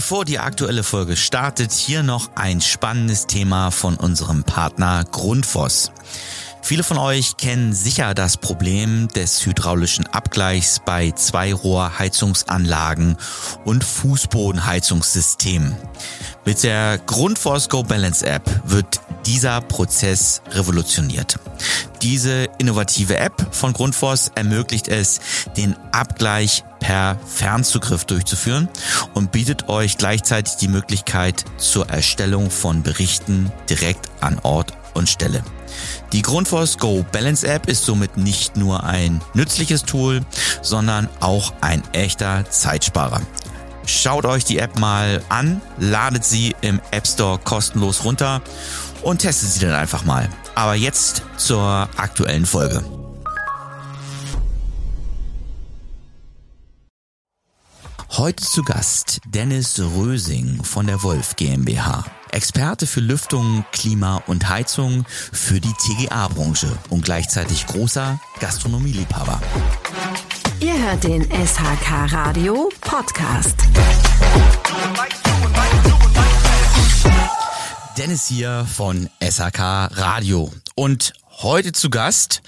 Bevor die aktuelle Folge startet, hier noch ein spannendes Thema von unserem Partner Grundfos. Viele von euch kennen sicher das Problem des hydraulischen Abgleichs bei Zweirohrheizungsanlagen und Fußbodenheizungssystemen. Mit der Grundforce Go Balance App wird dieser Prozess revolutioniert. Diese innovative App von Grundfos ermöglicht es, den Abgleich per Fernzugriff durchzuführen und bietet euch gleichzeitig die Möglichkeit zur Erstellung von Berichten direkt an Ort und Stelle. Die Grundfos Go Balance App ist somit nicht nur ein nützliches Tool, sondern auch ein echter Zeitsparer. Schaut euch die App mal an, ladet sie im App Store kostenlos runter und testet sie dann einfach mal. Aber jetzt zur aktuellen Folge. Heute zu Gast Dennis Rösing von der Wolf GmbH. Experte für Lüftung, Klima und Heizung für die TGA-Branche und gleichzeitig großer Gastronomieliebhaber. Ihr hört den SHK Radio Podcast. Dennis hier von SHK Radio und heute zu Gast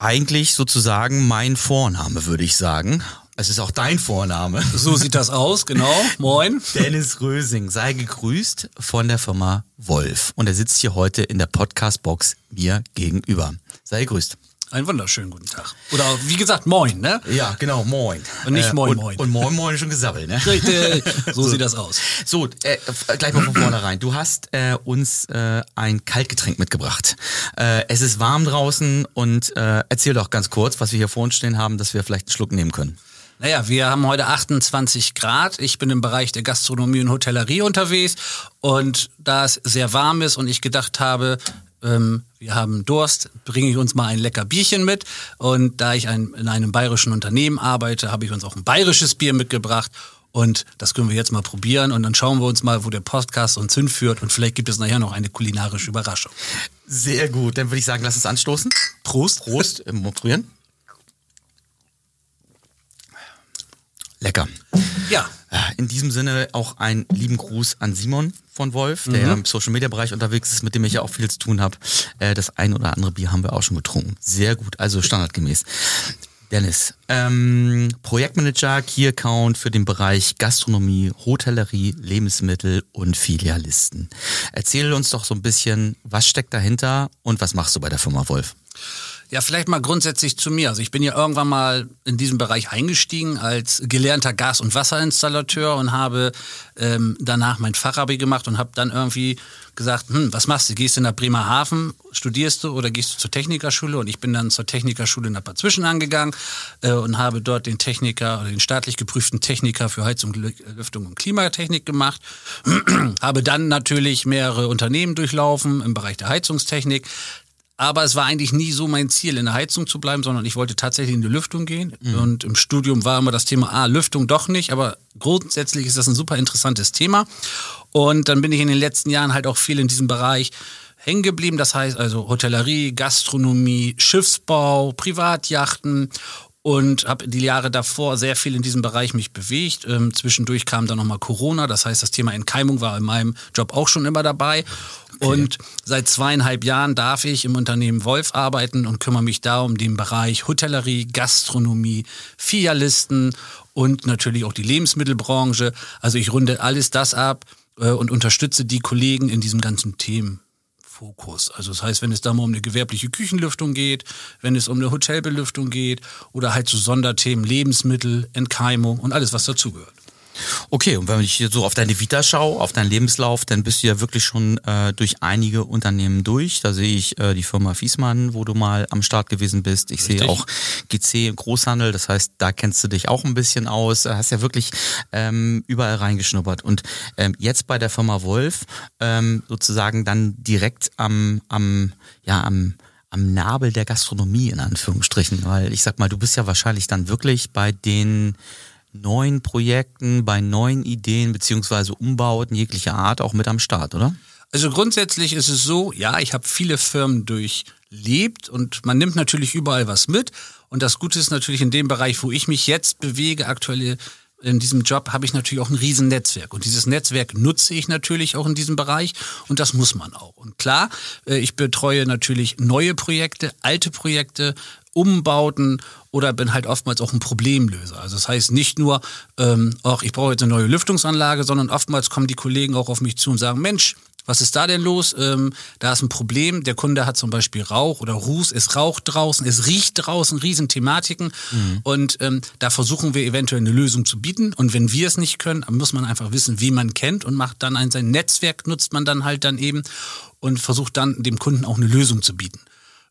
eigentlich sozusagen mein Vorname, würde ich sagen. Es ist auch dein Vorname. So sieht das aus, genau. Moin. Dennis Rösing, sei gegrüßt von der Firma Wolf. Und er sitzt hier heute in der Podcast-Box mir gegenüber. Sei gegrüßt. Einen wunderschönen guten Tag. Oder wie gesagt, moin, ne? Ja, genau, moin. Und nicht moin, äh, moin. Und, und moin, moin schon gesabbelt, ne? Richtig, so, sieht das aus. So, äh, gleich mal von vornherein. Du hast äh, uns äh, ein Kaltgetränk mitgebracht. Äh, es ist warm draußen und äh, erzähl doch ganz kurz, was wir hier vor uns stehen haben, dass wir vielleicht einen Schluck nehmen können. Naja, wir haben heute 28 Grad. Ich bin im Bereich der Gastronomie und Hotellerie unterwegs. Und da es sehr warm ist und ich gedacht habe, ähm, wir haben Durst, bringe ich uns mal ein lecker Bierchen mit. Und da ich ein, in einem bayerischen Unternehmen arbeite, habe ich uns auch ein bayerisches Bier mitgebracht. Und das können wir jetzt mal probieren und dann schauen wir uns mal, wo der Podcast uns hinführt und vielleicht gibt es nachher noch eine kulinarische Überraschung. Sehr gut, dann würde ich sagen, lass uns anstoßen. Prost. Prost, äh, probieren. Lecker. Ja. In diesem Sinne auch einen lieben Gruß an Simon von Wolf, der ja im Social Media Bereich unterwegs ist, mit dem ich ja auch viel zu tun habe. Äh, Das ein oder andere Bier haben wir auch schon getrunken. Sehr gut, also standardgemäß. Dennis, ähm, Projektmanager, Key Account für den Bereich Gastronomie, Hotellerie, Lebensmittel und Filialisten. Erzähl uns doch so ein bisschen, was steckt dahinter und was machst du bei der Firma Wolf? Ja, vielleicht mal grundsätzlich zu mir. Also ich bin ja irgendwann mal in diesem Bereich eingestiegen als gelernter Gas- und Wasserinstallateur und habe ähm, danach mein Fachabi gemacht und habe dann irgendwie gesagt, hm, was machst du? Gehst du nach Bremerhaven, studierst du oder gehst du zur Technikerschule? Und ich bin dann zur Technikerschule in Bad Zwischen angegangen äh, und habe dort den Techniker oder den staatlich geprüften Techniker für Heizung, Lüftung und Klimatechnik gemacht. habe dann natürlich mehrere Unternehmen durchlaufen im Bereich der Heizungstechnik. Aber es war eigentlich nie so mein Ziel, in der Heizung zu bleiben, sondern ich wollte tatsächlich in die Lüftung gehen. Mhm. Und im Studium war immer das Thema, ah, Lüftung doch nicht, aber grundsätzlich ist das ein super interessantes Thema. Und dann bin ich in den letzten Jahren halt auch viel in diesem Bereich hängen geblieben. Das heißt also Hotellerie, Gastronomie, Schiffsbau, Privatjachten und habe die Jahre davor sehr viel in diesem Bereich mich bewegt. Ähm, zwischendurch kam dann nochmal Corona, das heißt, das Thema Entkeimung war in meinem Job auch schon immer dabei. Und seit zweieinhalb Jahren darf ich im Unternehmen Wolf arbeiten und kümmere mich da um den Bereich Hotellerie, Gastronomie, Filialisten und natürlich auch die Lebensmittelbranche. Also ich runde alles das ab äh, und unterstütze die Kollegen in diesem ganzen Themen. Fokus. Also das heißt, wenn es da mal um eine gewerbliche Küchenlüftung geht, wenn es um eine Hotelbelüftung geht oder halt so Sonderthemen Lebensmittel, Entkeimung und alles, was dazugehört. Okay, und wenn ich hier so auf deine Vita schaue, auf deinen Lebenslauf, dann bist du ja wirklich schon äh, durch einige Unternehmen durch. Da sehe ich äh, die Firma Fiesmann, wo du mal am Start gewesen bist. Ich Richtig. sehe auch GC im Großhandel, das heißt, da kennst du dich auch ein bisschen aus. Hast ja wirklich ähm, überall reingeschnuppert. Und ähm, jetzt bei der Firma Wolf ähm, sozusagen dann direkt am, am, ja, am am Nabel der Gastronomie in Anführungsstrichen, weil ich sag mal, du bist ja wahrscheinlich dann wirklich bei den neuen Projekten, bei neuen Ideen beziehungsweise Umbauten jeglicher Art auch mit am Start, oder? Also grundsätzlich ist es so, ja, ich habe viele Firmen durchlebt und man nimmt natürlich überall was mit. Und das Gute ist natürlich in dem Bereich, wo ich mich jetzt bewege, aktuelle in diesem Job habe ich natürlich auch ein riesen Netzwerk. Und dieses Netzwerk nutze ich natürlich auch in diesem Bereich und das muss man auch. Und klar, äh, ich betreue natürlich neue Projekte, alte Projekte, Umbauten oder bin halt oftmals auch ein Problemlöser. Also das heißt nicht nur, ähm, ach, ich brauche jetzt eine neue Lüftungsanlage, sondern oftmals kommen die Kollegen auch auf mich zu und sagen, Mensch, was ist da denn los? Ähm, da ist ein Problem. Der Kunde hat zum Beispiel Rauch oder Ruß. Es raucht draußen, es riecht draußen, Riesenthematiken. Mhm. Und ähm, da versuchen wir eventuell eine Lösung zu bieten. Und wenn wir es nicht können, muss man einfach wissen, wie man kennt und macht dann ein sein Netzwerk, nutzt man dann halt dann eben und versucht dann dem Kunden auch eine Lösung zu bieten.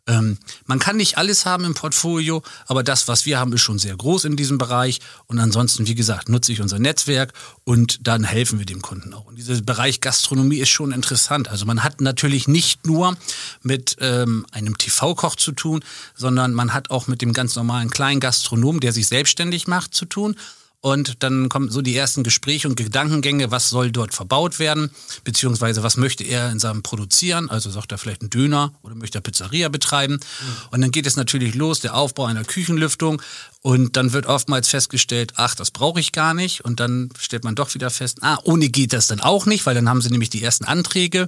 Ähm, man kann nicht alles haben im Portfolio, aber das, was wir haben, ist schon sehr groß in diesem Bereich. Und ansonsten, wie gesagt, nutze ich unser Netzwerk und dann helfen wir dem Kunden auch. Und dieser Bereich Gastronomie ist schon interessant. Also man hat natürlich nicht nur mit ähm, einem TV-Koch zu tun, sondern man hat auch mit dem ganz normalen kleinen Gastronom, der sich selbstständig macht, zu tun. Und dann kommen so die ersten Gespräche und Gedankengänge, was soll dort verbaut werden, beziehungsweise was möchte er in seinem produzieren. Also sagt er vielleicht einen Döner oder möchte er Pizzeria betreiben. Mhm. Und dann geht es natürlich los, der Aufbau einer Küchenlüftung. Und dann wird oftmals festgestellt, ach, das brauche ich gar nicht. Und dann stellt man doch wieder fest, ah, ohne geht das dann auch nicht, weil dann haben sie nämlich die ersten Anträge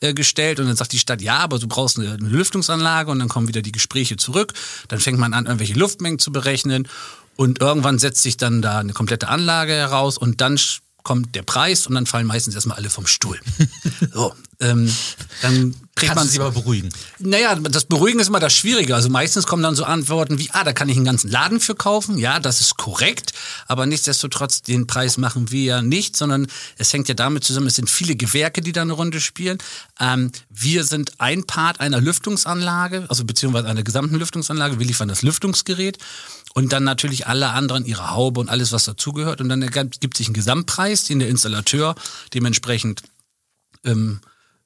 äh, gestellt und dann sagt die Stadt, ja, aber du brauchst eine, eine Lüftungsanlage und dann kommen wieder die Gespräche zurück. Dann fängt man an, irgendwelche Luftmengen zu berechnen und irgendwann setzt sich dann da eine komplette Anlage heraus und dann kommt der Preis und dann fallen meistens erstmal alle vom Stuhl. so, ähm, dann kriegt man sich aber beruhigen. Naja, das Beruhigen ist immer das Schwierige. Also meistens kommen dann so Antworten wie, ah, da kann ich einen ganzen Laden für kaufen. Ja, das ist korrekt. Aber nichtsdestotrotz, den Preis machen wir ja nicht, sondern es hängt ja damit zusammen, es sind viele Gewerke, die da eine Runde spielen. Ähm, wir sind ein Part einer Lüftungsanlage, also beziehungsweise einer gesamten Lüftungsanlage. Wir liefern das Lüftungsgerät und dann natürlich alle anderen ihre Haube und alles, was dazugehört. Und dann gibt sich ein Gesamtpreis, den der Installateur dementsprechend ähm,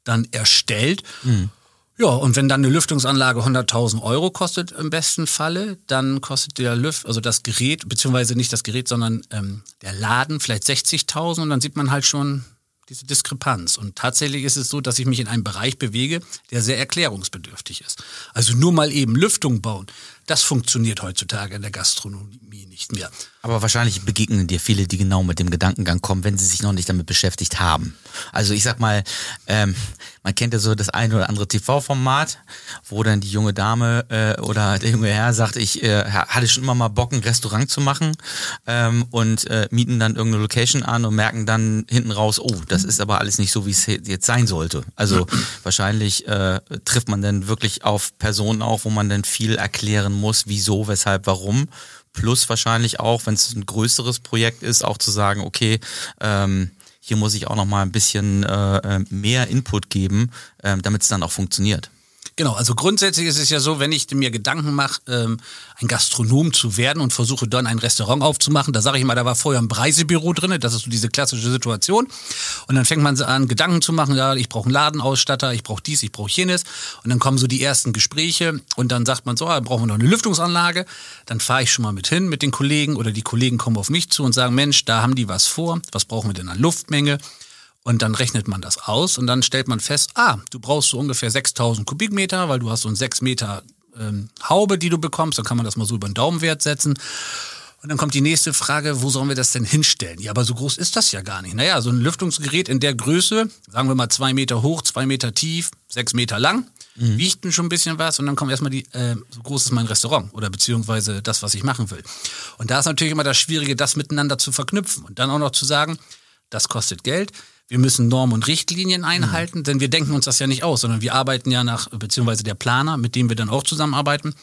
dann erstellt. Mhm. Ja, und wenn dann eine Lüftungsanlage 100.000 Euro kostet im besten Falle, dann kostet der Lüft, also das Gerät, beziehungsweise nicht das Gerät, sondern ähm, der Laden vielleicht 60.000 und dann sieht man halt schon diese Diskrepanz. Und tatsächlich ist es so, dass ich mich in einem Bereich bewege, der sehr erklärungsbedürftig ist. Also nur mal eben Lüftung bauen, das funktioniert heutzutage in der Gastronomie nicht mehr. Aber wahrscheinlich begegnen dir viele, die genau mit dem Gedankengang kommen, wenn sie sich noch nicht damit beschäftigt haben. Also ich sag mal, ähm, man kennt ja so das eine oder andere TV-Format, wo dann die junge Dame äh, oder der junge Herr sagt, ich äh, hatte schon immer mal Bock, ein Restaurant zu machen ähm, und äh, mieten dann irgendeine Location an und merken dann hinten raus, oh, das ist aber alles nicht so, wie es jetzt sein sollte. Also wahrscheinlich äh, trifft man dann wirklich auf Personen auch, wo man dann viel erklären muss, wieso, weshalb, warum. Plus wahrscheinlich auch, wenn es ein größeres Projekt ist, auch zu sagen, okay, ähm, hier muss ich auch noch mal ein bisschen äh, äh mehr Input geben, äh, damit es dann auch funktioniert. Genau, also grundsätzlich ist es ja so, wenn ich mir Gedanken mache, ähm, ein Gastronom zu werden und versuche dann ein Restaurant aufzumachen, da sage ich mal, da war vorher ein Reisebüro drin, das ist so diese klassische Situation. Und dann fängt man an, Gedanken zu machen, ja, ich brauche einen Ladenausstatter, ich brauche dies, ich brauche jenes. Und dann kommen so die ersten Gespräche und dann sagt man so, ah, brauchen wir noch eine Lüftungsanlage. Dann fahre ich schon mal mit hin mit den Kollegen oder die Kollegen kommen auf mich zu und sagen, Mensch, da haben die was vor, was brauchen wir denn an Luftmenge? Und dann rechnet man das aus und dann stellt man fest, ah, du brauchst so ungefähr 6000 Kubikmeter, weil du hast so einen 6 Meter ähm, Haube, die du bekommst. Dann kann man das mal so über den Daumenwert setzen. Und dann kommt die nächste Frage, wo sollen wir das denn hinstellen? Ja, aber so groß ist das ja gar nicht. Naja, so ein Lüftungsgerät in der Größe, sagen wir mal zwei Meter hoch, zwei Meter tief, sechs Meter lang, mhm. wiegt schon ein bisschen was und dann kommt erstmal die, äh, so groß ist mein Restaurant oder beziehungsweise das, was ich machen will. Und da ist natürlich immer das Schwierige, das miteinander zu verknüpfen und dann auch noch zu sagen, das kostet Geld, wir müssen Normen und Richtlinien einhalten, mhm. denn wir denken uns das ja nicht aus, sondern wir arbeiten ja nach, beziehungsweise der Planer, mit dem wir dann auch zusammenarbeiten,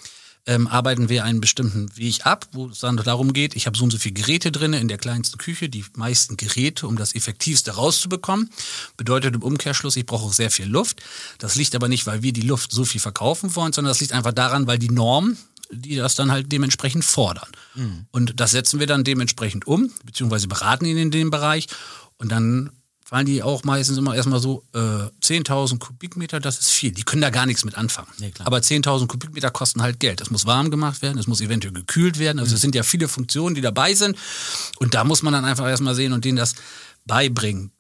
ähm, arbeiten wir einen bestimmten Weg ab, wo es dann darum geht, ich habe so und so viele Geräte drin in der kleinsten Küche, die meisten Geräte, um das Effektivste rauszubekommen. Bedeutet im Umkehrschluss, ich brauche auch sehr viel Luft. Das liegt aber nicht, weil wir die Luft so viel verkaufen wollen, sondern das liegt einfach daran, weil die Normen die das dann halt dementsprechend fordern. Mhm. Und das setzen wir dann dementsprechend um, beziehungsweise beraten ihn in dem Bereich. Und dann fallen die auch meistens immer erstmal so, äh, 10.000 Kubikmeter, das ist viel. Die können da gar nichts mit anfangen. Nee, Aber 10.000 Kubikmeter kosten halt Geld. Das muss warm gemacht werden, es muss eventuell gekühlt werden. Also es sind ja viele Funktionen, die dabei sind. Und da muss man dann einfach erstmal sehen und denen das beibringen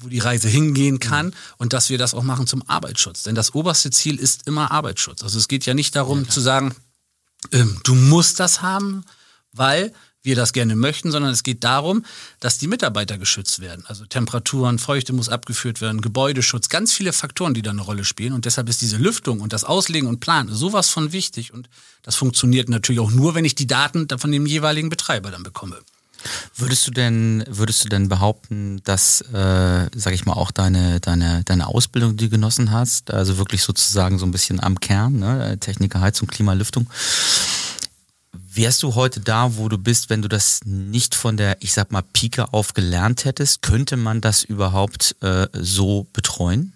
wo die Reise hingehen kann mhm. und dass wir das auch machen zum Arbeitsschutz. Denn das oberste Ziel ist immer Arbeitsschutz. Also es geht ja nicht darum ja, zu sagen, ähm, du musst das haben, weil wir das gerne möchten, sondern es geht darum, dass die Mitarbeiter geschützt werden. Also Temperaturen, Feuchte muss abgeführt werden, Gebäudeschutz, ganz viele Faktoren, die da eine Rolle spielen. Und deshalb ist diese Lüftung und das Auslegen und Planen sowas von wichtig. Und das funktioniert natürlich auch nur, wenn ich die Daten von dem jeweiligen Betreiber dann bekomme. Würdest du denn, würdest du denn behaupten, dass, äh, sag ich mal, auch deine, deine, deine Ausbildung, die du genossen hast, also wirklich sozusagen so ein bisschen am Kern, ne, Techniker, Heizung, Klima, Lüftung, Wärst du heute da, wo du bist, wenn du das nicht von der, ich sag mal, Pike auf gelernt hättest? Könnte man das überhaupt äh, so betreuen?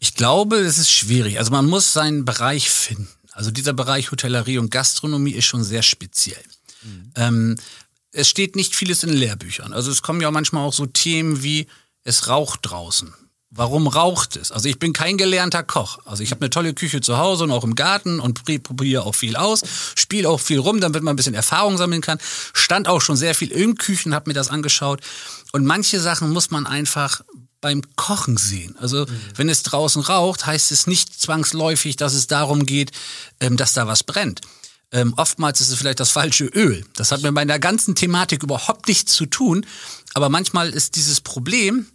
Ich glaube, es ist schwierig. Also man muss seinen Bereich finden. Also dieser Bereich Hotellerie und Gastronomie ist schon sehr speziell. Mhm. Ähm, es steht nicht vieles in Lehrbüchern. Also es kommen ja manchmal auch so Themen wie, es raucht draußen. Warum raucht es? Also ich bin kein gelernter Koch. Also ich habe eine tolle Küche zu Hause und auch im Garten und probiere auch viel aus, spiele auch viel rum, damit man ein bisschen Erfahrung sammeln kann. Stand auch schon sehr viel in Küchen, habe mir das angeschaut. Und manche Sachen muss man einfach beim Kochen sehen. Also mhm. wenn es draußen raucht, heißt es nicht zwangsläufig, dass es darum geht, ähm, dass da was brennt. Ähm, oftmals ist es vielleicht das falsche Öl. Das hat mit meiner ganzen Thematik überhaupt nichts zu tun. Aber manchmal ist dieses Problem,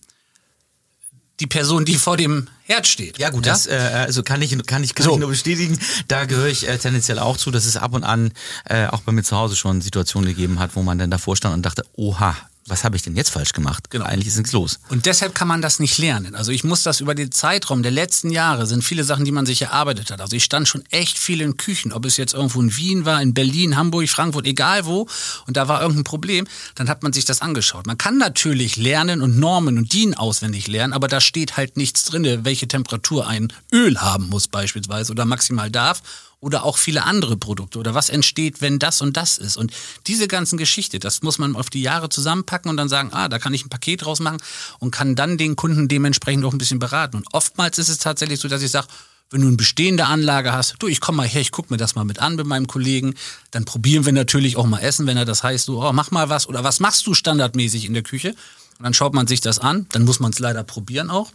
die Person, die vor dem Herd steht. Ja gut, ja? das äh, also kann ich kann ich kann so. ich nur bestätigen. Da gehöre ich äh, tendenziell auch zu, dass es ab und an äh, auch bei mir zu Hause schon Situationen gegeben hat, wo man dann davor stand und dachte, oha, was habe ich denn jetzt falsch gemacht? Genau. Eigentlich ist nichts los. Und deshalb kann man das nicht lernen. Also ich muss das über den Zeitraum der letzten Jahre sind viele Sachen, die man sich erarbeitet hat. Also ich stand schon echt viel in Küchen, ob es jetzt irgendwo in Wien war, in Berlin, Hamburg, Frankfurt, egal wo, und da war irgendein Problem, dann hat man sich das angeschaut. Man kann natürlich lernen und Normen und DIN auswendig lernen, aber da steht halt nichts drin, welche Temperatur ein Öl haben muss beispielsweise oder maximal darf oder auch viele andere Produkte oder was entsteht, wenn das und das ist. Und diese ganzen Geschichte, das muss man auf die Jahre zusammenpacken und dann sagen, ah, da kann ich ein Paket draus machen und kann dann den Kunden dementsprechend auch ein bisschen beraten. Und oftmals ist es tatsächlich so, dass ich sage, wenn du eine bestehende Anlage hast, du, ich komm mal her, ich guck mir das mal mit an mit meinem Kollegen, dann probieren wir natürlich auch mal Essen, wenn er das heißt, so, oh, mach mal was oder was machst du standardmäßig in der Küche? Und dann schaut man sich das an, dann muss man es leider probieren auch.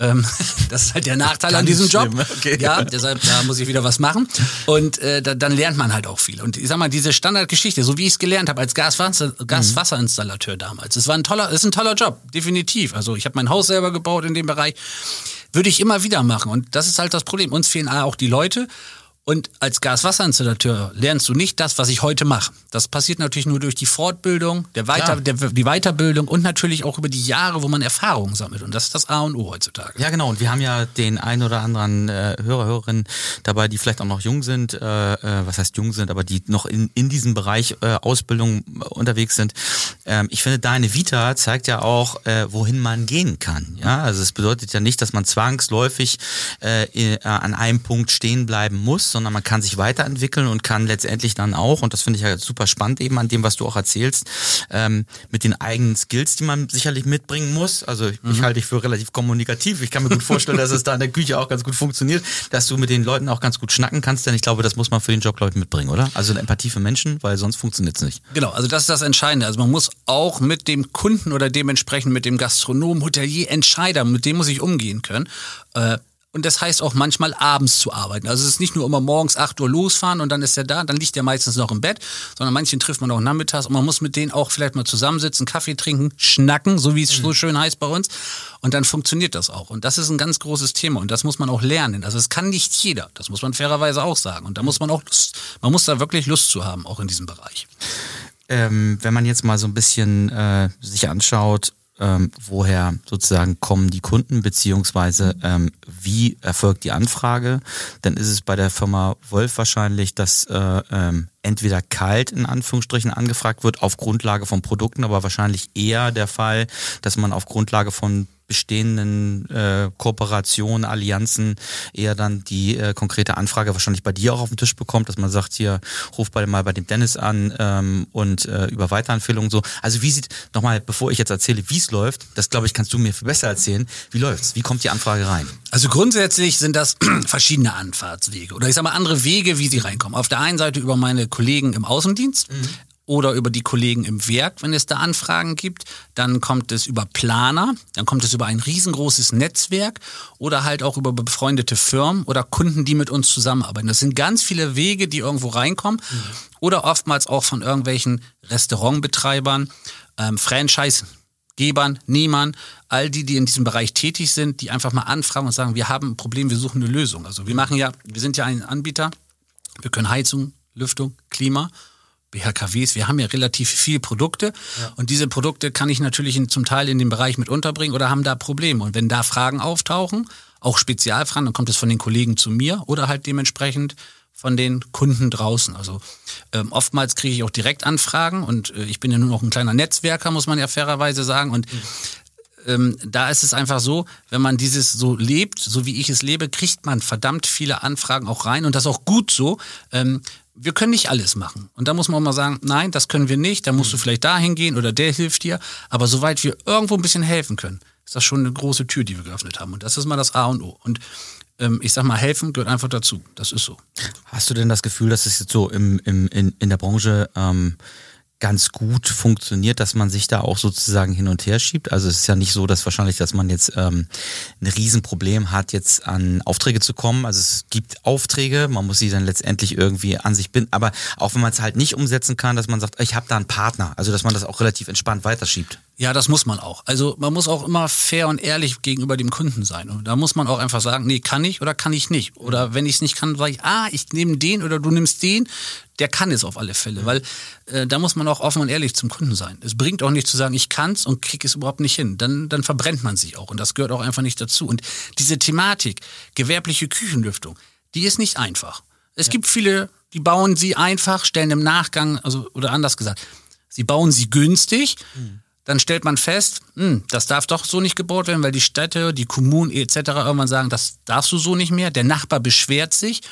Ähm, das ist halt der Nachteil an diesem Job. Okay. Ja, deshalb da muss ich wieder was machen. Und äh, da, dann lernt man halt auch viel. Und ich sag mal, diese Standardgeschichte, so wie ich es gelernt habe als Gaswasser, Gaswasserinstallateur damals, es war ein toller, ist ein toller Job, definitiv. Also ich habe mein Haus selber gebaut in dem Bereich, würde ich immer wieder machen. Und das ist halt das Problem. Uns fehlen auch die Leute. Und als Gaswasserinstallateur lernst du nicht das, was ich heute mache. Das passiert natürlich nur durch die Fortbildung, der Weiter, der, die Weiterbildung und natürlich auch über die Jahre, wo man Erfahrungen sammelt. Und das ist das A und O heutzutage. Ja, genau. Und wir haben ja den einen oder anderen äh, Hörer, Hörerinnen dabei, die vielleicht auch noch jung sind, äh, äh, was heißt jung sind, aber die noch in, in diesem Bereich äh, Ausbildung unterwegs sind. Ähm, ich finde, deine Vita zeigt ja auch, äh, wohin man gehen kann. Ja, also es bedeutet ja nicht, dass man zwangsläufig äh, äh an einem Punkt stehen bleiben muss, sondern man kann sich weiterentwickeln und kann letztendlich dann auch, und das finde ich ja super spannend eben an dem, was du auch erzählst, ähm, mit den eigenen Skills, die man sicherlich mitbringen muss. Also ich, mhm. ich halte dich für relativ kommunikativ. Ich kann mir gut vorstellen, dass es da in der Küche auch ganz gut funktioniert, dass du mit den Leuten auch ganz gut schnacken kannst, denn ich glaube, das muss man für den Job, glaube ich, mitbringen, oder? Also eine Empathie für Menschen, weil sonst funktioniert es nicht. Genau, also das ist das Entscheidende. Also man muss auch mit dem Kunden oder dementsprechend mit dem Gastronom, Hotelier, Entscheider, mit dem muss ich umgehen können. Äh, und das heißt auch manchmal abends zu arbeiten. Also es ist nicht nur immer morgens 8 Uhr losfahren und dann ist er da, dann liegt er meistens noch im Bett, sondern manchen trifft man auch nachmittags und man muss mit denen auch vielleicht mal zusammensitzen, Kaffee trinken, schnacken, so wie es mhm. so schön heißt bei uns. Und dann funktioniert das auch. Und das ist ein ganz großes Thema und das muss man auch lernen. Also es kann nicht jeder, das muss man fairerweise auch sagen. Und da muss man auch Lust, man muss da wirklich Lust zu haben, auch in diesem Bereich. Ähm, wenn man jetzt mal so ein bisschen äh, sich anschaut, ähm, woher sozusagen kommen die Kunden, beziehungsweise ähm, wie erfolgt die Anfrage, dann ist es bei der Firma Wolf wahrscheinlich, dass äh, ähm, entweder kalt in Anführungsstrichen angefragt wird auf Grundlage von Produkten, aber wahrscheinlich eher der Fall, dass man auf Grundlage von bestehenden äh, Kooperationen, Allianzen eher dann die äh, konkrete Anfrage wahrscheinlich bei dir auch auf den Tisch bekommt, dass man sagt, hier, ruf bei, mal bei dem Dennis an ähm, und äh, über Weiterempfehlungen so. Also wie sieht, nochmal, bevor ich jetzt erzähle, wie es läuft, das glaube ich, kannst du mir viel besser erzählen. Wie läuft's? Wie kommt die Anfrage rein? Also grundsätzlich sind das verschiedene Anfahrtswege oder ich sage mal andere Wege, wie sie reinkommen. Auf der einen Seite über meine Kollegen im Außendienst, mhm oder über die Kollegen im Werk, wenn es da Anfragen gibt. Dann kommt es über Planer, dann kommt es über ein riesengroßes Netzwerk oder halt auch über befreundete Firmen oder Kunden, die mit uns zusammenarbeiten. Das sind ganz viele Wege, die irgendwo reinkommen mhm. oder oftmals auch von irgendwelchen Restaurantbetreibern, ähm, Franchise-Gebern, Nehmern, all die, die in diesem Bereich tätig sind, die einfach mal anfragen und sagen, wir haben ein Problem, wir suchen eine Lösung. Also wir machen ja, wir sind ja ein Anbieter, wir können Heizung, Lüftung, Klima BHKWs, wir haben ja relativ viele Produkte ja. und diese Produkte kann ich natürlich in, zum Teil in dem Bereich mit unterbringen oder haben da Probleme. Und wenn da Fragen auftauchen, auch Spezialfragen, dann kommt es von den Kollegen zu mir oder halt dementsprechend von den Kunden draußen. Also ähm, oftmals kriege ich auch direkt Anfragen und äh, ich bin ja nur noch ein kleiner Netzwerker, muss man ja fairerweise sagen. Und mhm. ähm, da ist es einfach so, wenn man dieses so lebt, so wie ich es lebe, kriegt man verdammt viele Anfragen auch rein und das auch gut so. Ähm, wir können nicht alles machen. Und da muss man auch mal sagen, nein, das können wir nicht, da musst du mhm. vielleicht dahin gehen oder der hilft dir. Aber soweit wir irgendwo ein bisschen helfen können, ist das schon eine große Tür, die wir geöffnet haben. Und das ist mal das A und O. Und ähm, ich sag mal, helfen gehört einfach dazu. Das ist so. Hast du denn das Gefühl, dass es jetzt so im, im, in, in der Branche ähm, ganz gut funktioniert, dass man sich da auch sozusagen hin und her schiebt. Also es ist ja nicht so, dass wahrscheinlich, dass man jetzt ähm, ein Riesenproblem hat, jetzt an Aufträge zu kommen. Also es gibt Aufträge, man muss sie dann letztendlich irgendwie an sich binden. Aber auch wenn man es halt nicht umsetzen kann, dass man sagt, ich habe da einen Partner. Also dass man das auch relativ entspannt weiterschiebt. Ja, das muss man auch. Also man muss auch immer fair und ehrlich gegenüber dem Kunden sein. Und da muss man auch einfach sagen, nee, kann ich oder kann ich nicht. Oder wenn ich es nicht kann, sage ich, ah, ich nehme den oder du nimmst den. Der kann es auf alle Fälle, weil äh, da muss man auch offen und ehrlich zum Kunden sein. Es bringt auch nicht zu sagen, ich kann's und krieg es überhaupt nicht hin. Dann, dann verbrennt man sich auch und das gehört auch einfach nicht dazu. Und diese Thematik, gewerbliche Küchenlüftung, die ist nicht einfach. Es ja. gibt viele, die bauen sie einfach, stellen im Nachgang, also oder anders gesagt, sie bauen sie günstig. Mhm dann stellt man fest, hm, das darf doch so nicht gebaut werden, weil die Städte, die Kommunen etc. irgendwann sagen, das darfst du so nicht mehr. Der Nachbar beschwert sich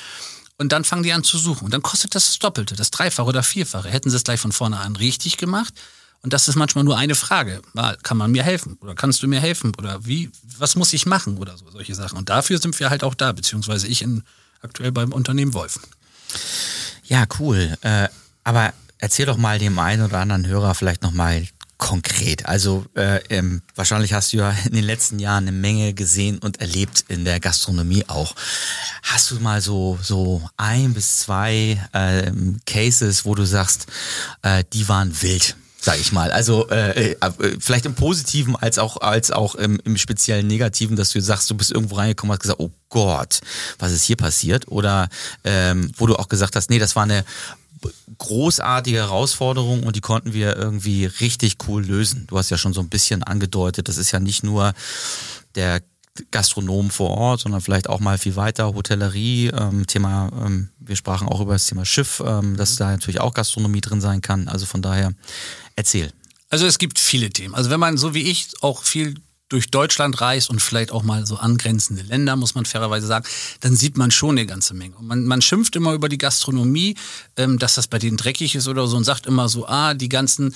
und dann fangen die an zu suchen. Und dann kostet das das Doppelte, das Dreifache oder Vierfache. Hätten sie es gleich von vorne an richtig gemacht? Und das ist manchmal nur eine Frage. Kann man mir helfen? Oder kannst du mir helfen? Oder wie, was muss ich machen? Oder so, solche Sachen. Und dafür sind wir halt auch da, beziehungsweise ich in, aktuell beim Unternehmen Wolf. Ja, cool. Äh, aber erzähl doch mal dem einen oder anderen Hörer vielleicht nochmal konkret? Also äh, ähm, wahrscheinlich hast du ja in den letzten Jahren eine Menge gesehen und erlebt in der Gastronomie auch. Hast du mal so so ein bis zwei ähm, Cases, wo du sagst, äh, die waren wild? sag ich mal. Also äh, äh, vielleicht im Positiven als auch als auch im, im speziellen Negativen, dass du sagst, du bist irgendwo reingekommen hast gesagt, oh Gott, was ist hier passiert? Oder ähm, wo du auch gesagt hast, nee, das war eine großartige Herausforderung und die konnten wir irgendwie richtig cool lösen. Du hast ja schon so ein bisschen angedeutet, das ist ja nicht nur der Gastronom vor Ort, sondern vielleicht auch mal viel weiter, Hotellerie, ähm, Thema, ähm, wir sprachen auch über das Thema Schiff, ähm, dass da natürlich auch Gastronomie drin sein kann. Also von daher, erzähl. Also es gibt viele Themen. Also wenn man so wie ich auch viel durch Deutschland reist und vielleicht auch mal so angrenzende Länder, muss man fairerweise sagen, dann sieht man schon eine ganze Menge. Und man, man schimpft immer über die Gastronomie, ähm, dass das bei denen dreckig ist oder so und sagt immer so, ah, die ganzen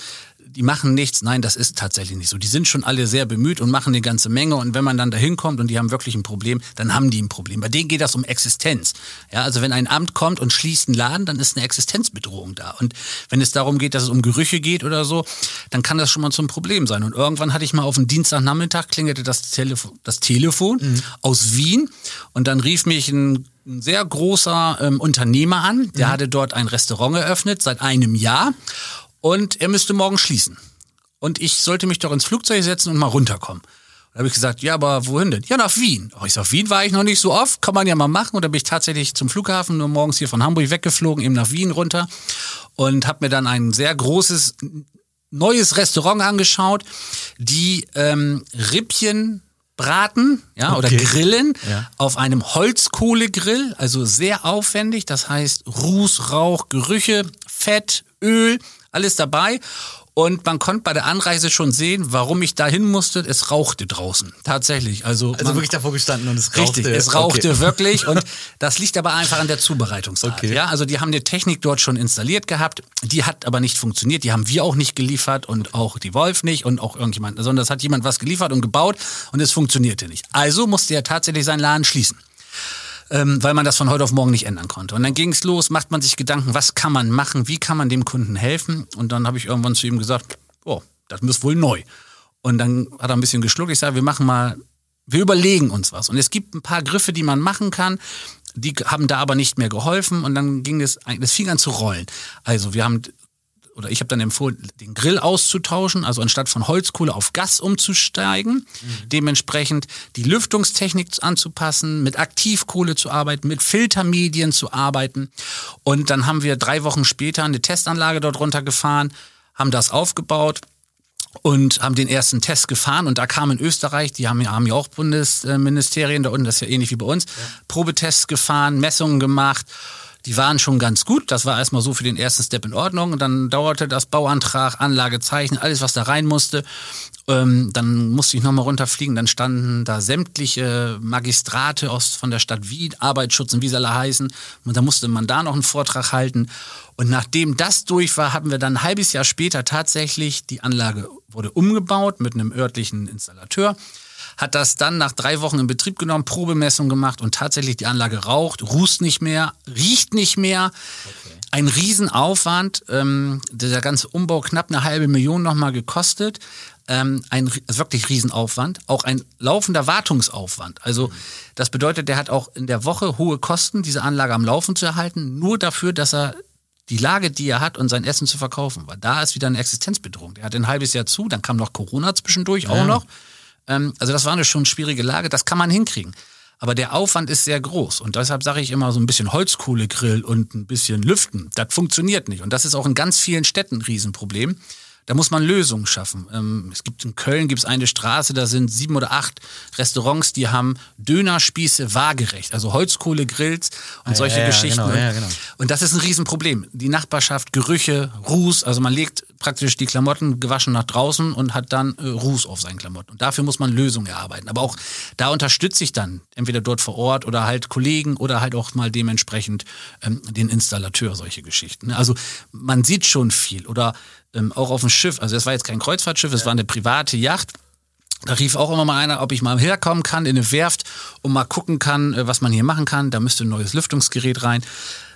die machen nichts. Nein, das ist tatsächlich nicht so. Die sind schon alle sehr bemüht und machen eine ganze Menge. Und wenn man dann da hinkommt und die haben wirklich ein Problem, dann haben die ein Problem. Bei denen geht das um Existenz. Ja, also wenn ein Amt kommt und schließt einen Laden, dann ist eine Existenzbedrohung da. Und wenn es darum geht, dass es um Gerüche geht oder so, dann kann das schon mal zum Problem sein. Und irgendwann hatte ich mal auf den Dienstagnachmittag klingelte das Telefon, das Telefon mhm. aus Wien und dann rief mich ein ein sehr großer ähm, Unternehmer an. Der mhm. hatte dort ein Restaurant eröffnet seit einem Jahr und er müsste morgen schließen. Und ich sollte mich doch ins Flugzeug setzen und mal runterkommen. Da habe ich gesagt, ja, aber wohin denn? Ja, nach Wien. Oh, ich sag, Wien war ich noch nicht so oft, kann man ja mal machen. Und da bin ich tatsächlich zum Flughafen, nur morgens hier von Hamburg weggeflogen, eben nach Wien runter und habe mir dann ein sehr großes neues Restaurant angeschaut, die ähm, Rippchen braten, ja, okay. oder grillen ja. auf einem Holzkohlegrill, also sehr aufwendig, das heißt Ruß, Rauch, Gerüche, Fett, Öl, alles dabei. Und man konnte bei der Anreise schon sehen, warum ich dahin musste. Es rauchte draußen. Tatsächlich. Also, also wirklich davor gestanden und es rauchte. Richtig, es rauchte okay. wirklich. Und das liegt aber einfach an der Zubereitungsart. Okay. Ja, also die haben die Technik dort schon installiert gehabt. Die hat aber nicht funktioniert. Die haben wir auch nicht geliefert und auch die Wolf nicht und auch irgendjemand. Sondern es hat jemand was geliefert und gebaut und es funktionierte nicht. Also musste er tatsächlich seinen Laden schließen. Ähm, weil man das von heute auf morgen nicht ändern konnte. Und dann ging es los, macht man sich Gedanken, was kann man machen, wie kann man dem Kunden helfen? Und dann habe ich irgendwann zu ihm gesagt, oh, das muss wohl neu. Und dann hat er ein bisschen geschluckt. Ich sage, wir machen mal, wir überlegen uns was. Und es gibt ein paar Griffe, die man machen kann. Die haben da aber nicht mehr geholfen. Und dann ging es, das fing an zu rollen. Also wir haben oder ich habe dann empfohlen, den Grill auszutauschen, also anstatt von Holzkohle auf Gas umzusteigen, mhm. dementsprechend die Lüftungstechnik anzupassen, mit Aktivkohle zu arbeiten, mit Filtermedien zu arbeiten. Und dann haben wir drei Wochen später eine Testanlage dort runtergefahren, haben das aufgebaut und haben den ersten Test gefahren und da kam in Österreich, die haben ja, haben ja auch Bundesministerien da unten, das ist ja ähnlich wie bei uns, ja. Probetests gefahren, Messungen gemacht die waren schon ganz gut. Das war erstmal so für den ersten Step in Ordnung. Und dann dauerte das Bauantrag, Anlagezeichen, alles, was da rein musste. Ähm, dann musste ich nochmal runterfliegen. Dann standen da sämtliche Magistrate aus, von der Stadt Wien, Arbeitsschutz und wie sie alle heißen. Und da musste man da noch einen Vortrag halten. Und nachdem das durch war, haben wir dann ein halbes Jahr später tatsächlich, die Anlage wurde umgebaut mit einem örtlichen Installateur hat das dann nach drei Wochen in Betrieb genommen, Probemessung gemacht und tatsächlich die Anlage raucht, rußt nicht mehr, riecht nicht mehr. Okay. Ein Riesenaufwand, ähm, der ganze Umbau knapp eine halbe Million nochmal gekostet. Ähm, ein also wirklich Riesenaufwand, auch ein laufender Wartungsaufwand. Also das bedeutet, der hat auch in der Woche hohe Kosten, diese Anlage am Laufen zu erhalten, nur dafür, dass er die Lage, die er hat und sein Essen zu verkaufen, weil da ist wieder eine Existenzbedrohung. Der hat ein halbes Jahr zu, dann kam noch Corona zwischendurch ja. auch noch. Ähm, also das war eine schon schwierige Lage, das kann man hinkriegen. Aber der Aufwand ist sehr groß. Und deshalb sage ich immer so ein bisschen Holzkohlegrill und ein bisschen Lüften. Das funktioniert nicht. Und das ist auch in ganz vielen Städten ein Riesenproblem. Da muss man Lösungen schaffen. Ähm, es gibt in Köln gibt es eine Straße, da sind sieben oder acht Restaurants, die haben Dönerspieße waagerecht, also Holzkohlegrills und ah, solche ja, Geschichten. Genau, ja, genau. Und das ist ein Riesenproblem. Die Nachbarschaft, Gerüche, Ruß, also man legt praktisch die Klamotten gewaschen nach draußen und hat dann äh, Ruß auf seinen Klamotten. Und dafür muss man Lösungen erarbeiten. Aber auch da unterstütze ich dann entweder dort vor Ort oder halt Kollegen oder halt auch mal dementsprechend ähm, den Installateur, solche Geschichten. Also man sieht schon viel. Oder ähm, auch auf dem Schiff, also es war jetzt kein Kreuzfahrtschiff, es war eine private Yacht. Da rief auch immer mal einer, ob ich mal herkommen kann in eine Werft und mal gucken kann, äh, was man hier machen kann. Da müsste ein neues Lüftungsgerät rein.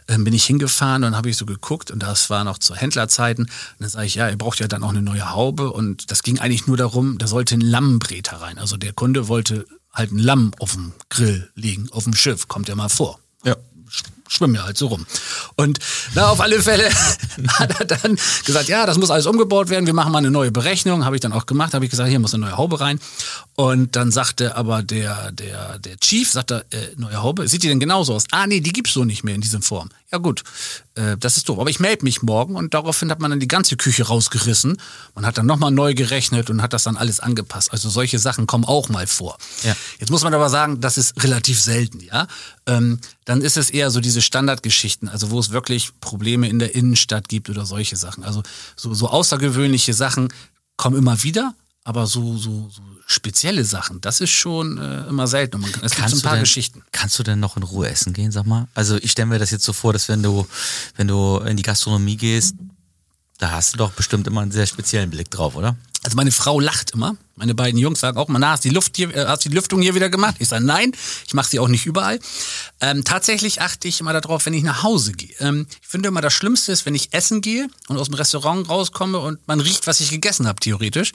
Dann bin ich hingefahren und habe ich so geguckt und das war noch zu Händlerzeiten. Und dann sage ich, ja, ihr braucht ja dann auch eine neue Haube und das ging eigentlich nur darum, da sollte ein Lammbreter rein. Also der Kunde wollte halt ein Lamm auf dem Grill liegen, auf dem Schiff, kommt ja mal vor. Ja schwimmen ja halt so rum. Und na, auf alle Fälle hat er dann gesagt, ja, das muss alles umgebaut werden, wir machen mal eine neue Berechnung. Habe ich dann auch gemacht, habe ich gesagt, hier muss eine neue Haube rein. Und dann sagte aber der, der, der Chief, sagte, äh, neue Haube, sieht die denn genauso aus? Ah, nee, die gibt's so nicht mehr in dieser Form. Ja gut, äh, das ist doof. Aber ich melde mich morgen und daraufhin hat man dann die ganze Küche rausgerissen. Man hat dann nochmal neu gerechnet und hat das dann alles angepasst. Also solche Sachen kommen auch mal vor. Ja. Jetzt muss man aber sagen, das ist relativ selten, ja. Ähm, dann ist es eher so diese Standardgeschichten, also wo es wirklich Probleme in der Innenstadt gibt oder solche Sachen. Also so, so außergewöhnliche Sachen kommen immer wieder, aber so, so, so spezielle Sachen, das ist schon äh, immer selten. Man, es gibt so ein paar denn, Geschichten. Kannst du denn noch in Ruhe essen gehen, sag mal? Also ich stelle mir das jetzt so vor, dass wenn du, wenn du in die Gastronomie gehst, da hast du doch bestimmt immer einen sehr speziellen Blick drauf, oder? Also meine Frau lacht immer. Meine beiden Jungs sagen auch immer, na, hast die, Luft hier, äh, hast die Lüftung hier wieder gemacht? Ich sage, nein, ich mache sie auch nicht überall. Ähm, tatsächlich achte ich immer darauf, wenn ich nach Hause gehe. Ähm, ich finde immer, das Schlimmste ist, wenn ich essen gehe und aus dem Restaurant rauskomme und man riecht, was ich gegessen habe, theoretisch.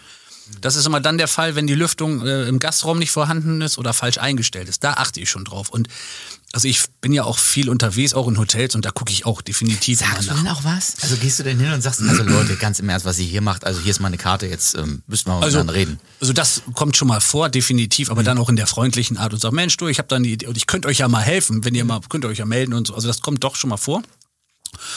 Das ist immer dann der Fall, wenn die Lüftung äh, im Gastraum nicht vorhanden ist oder falsch eingestellt ist. Da achte ich schon drauf. Und also ich bin ja auch viel unterwegs, auch in Hotels und da gucke ich auch definitiv Sagst immer nach. du denn auch was? Also gehst du denn hin und sagst, also Leute, ganz im Ernst, was ihr hier macht, also hier ist meine Karte, jetzt ähm, müssen wir mal also, miteinander reden. Also das kommt schon mal vor, definitiv, aber mhm. dann auch in der freundlichen Art und sagt, Mensch, du, ich habe da eine Idee und ich könnte euch ja mal helfen, wenn ihr mal, könnt ihr euch ja melden und so. Also das kommt doch schon mal vor.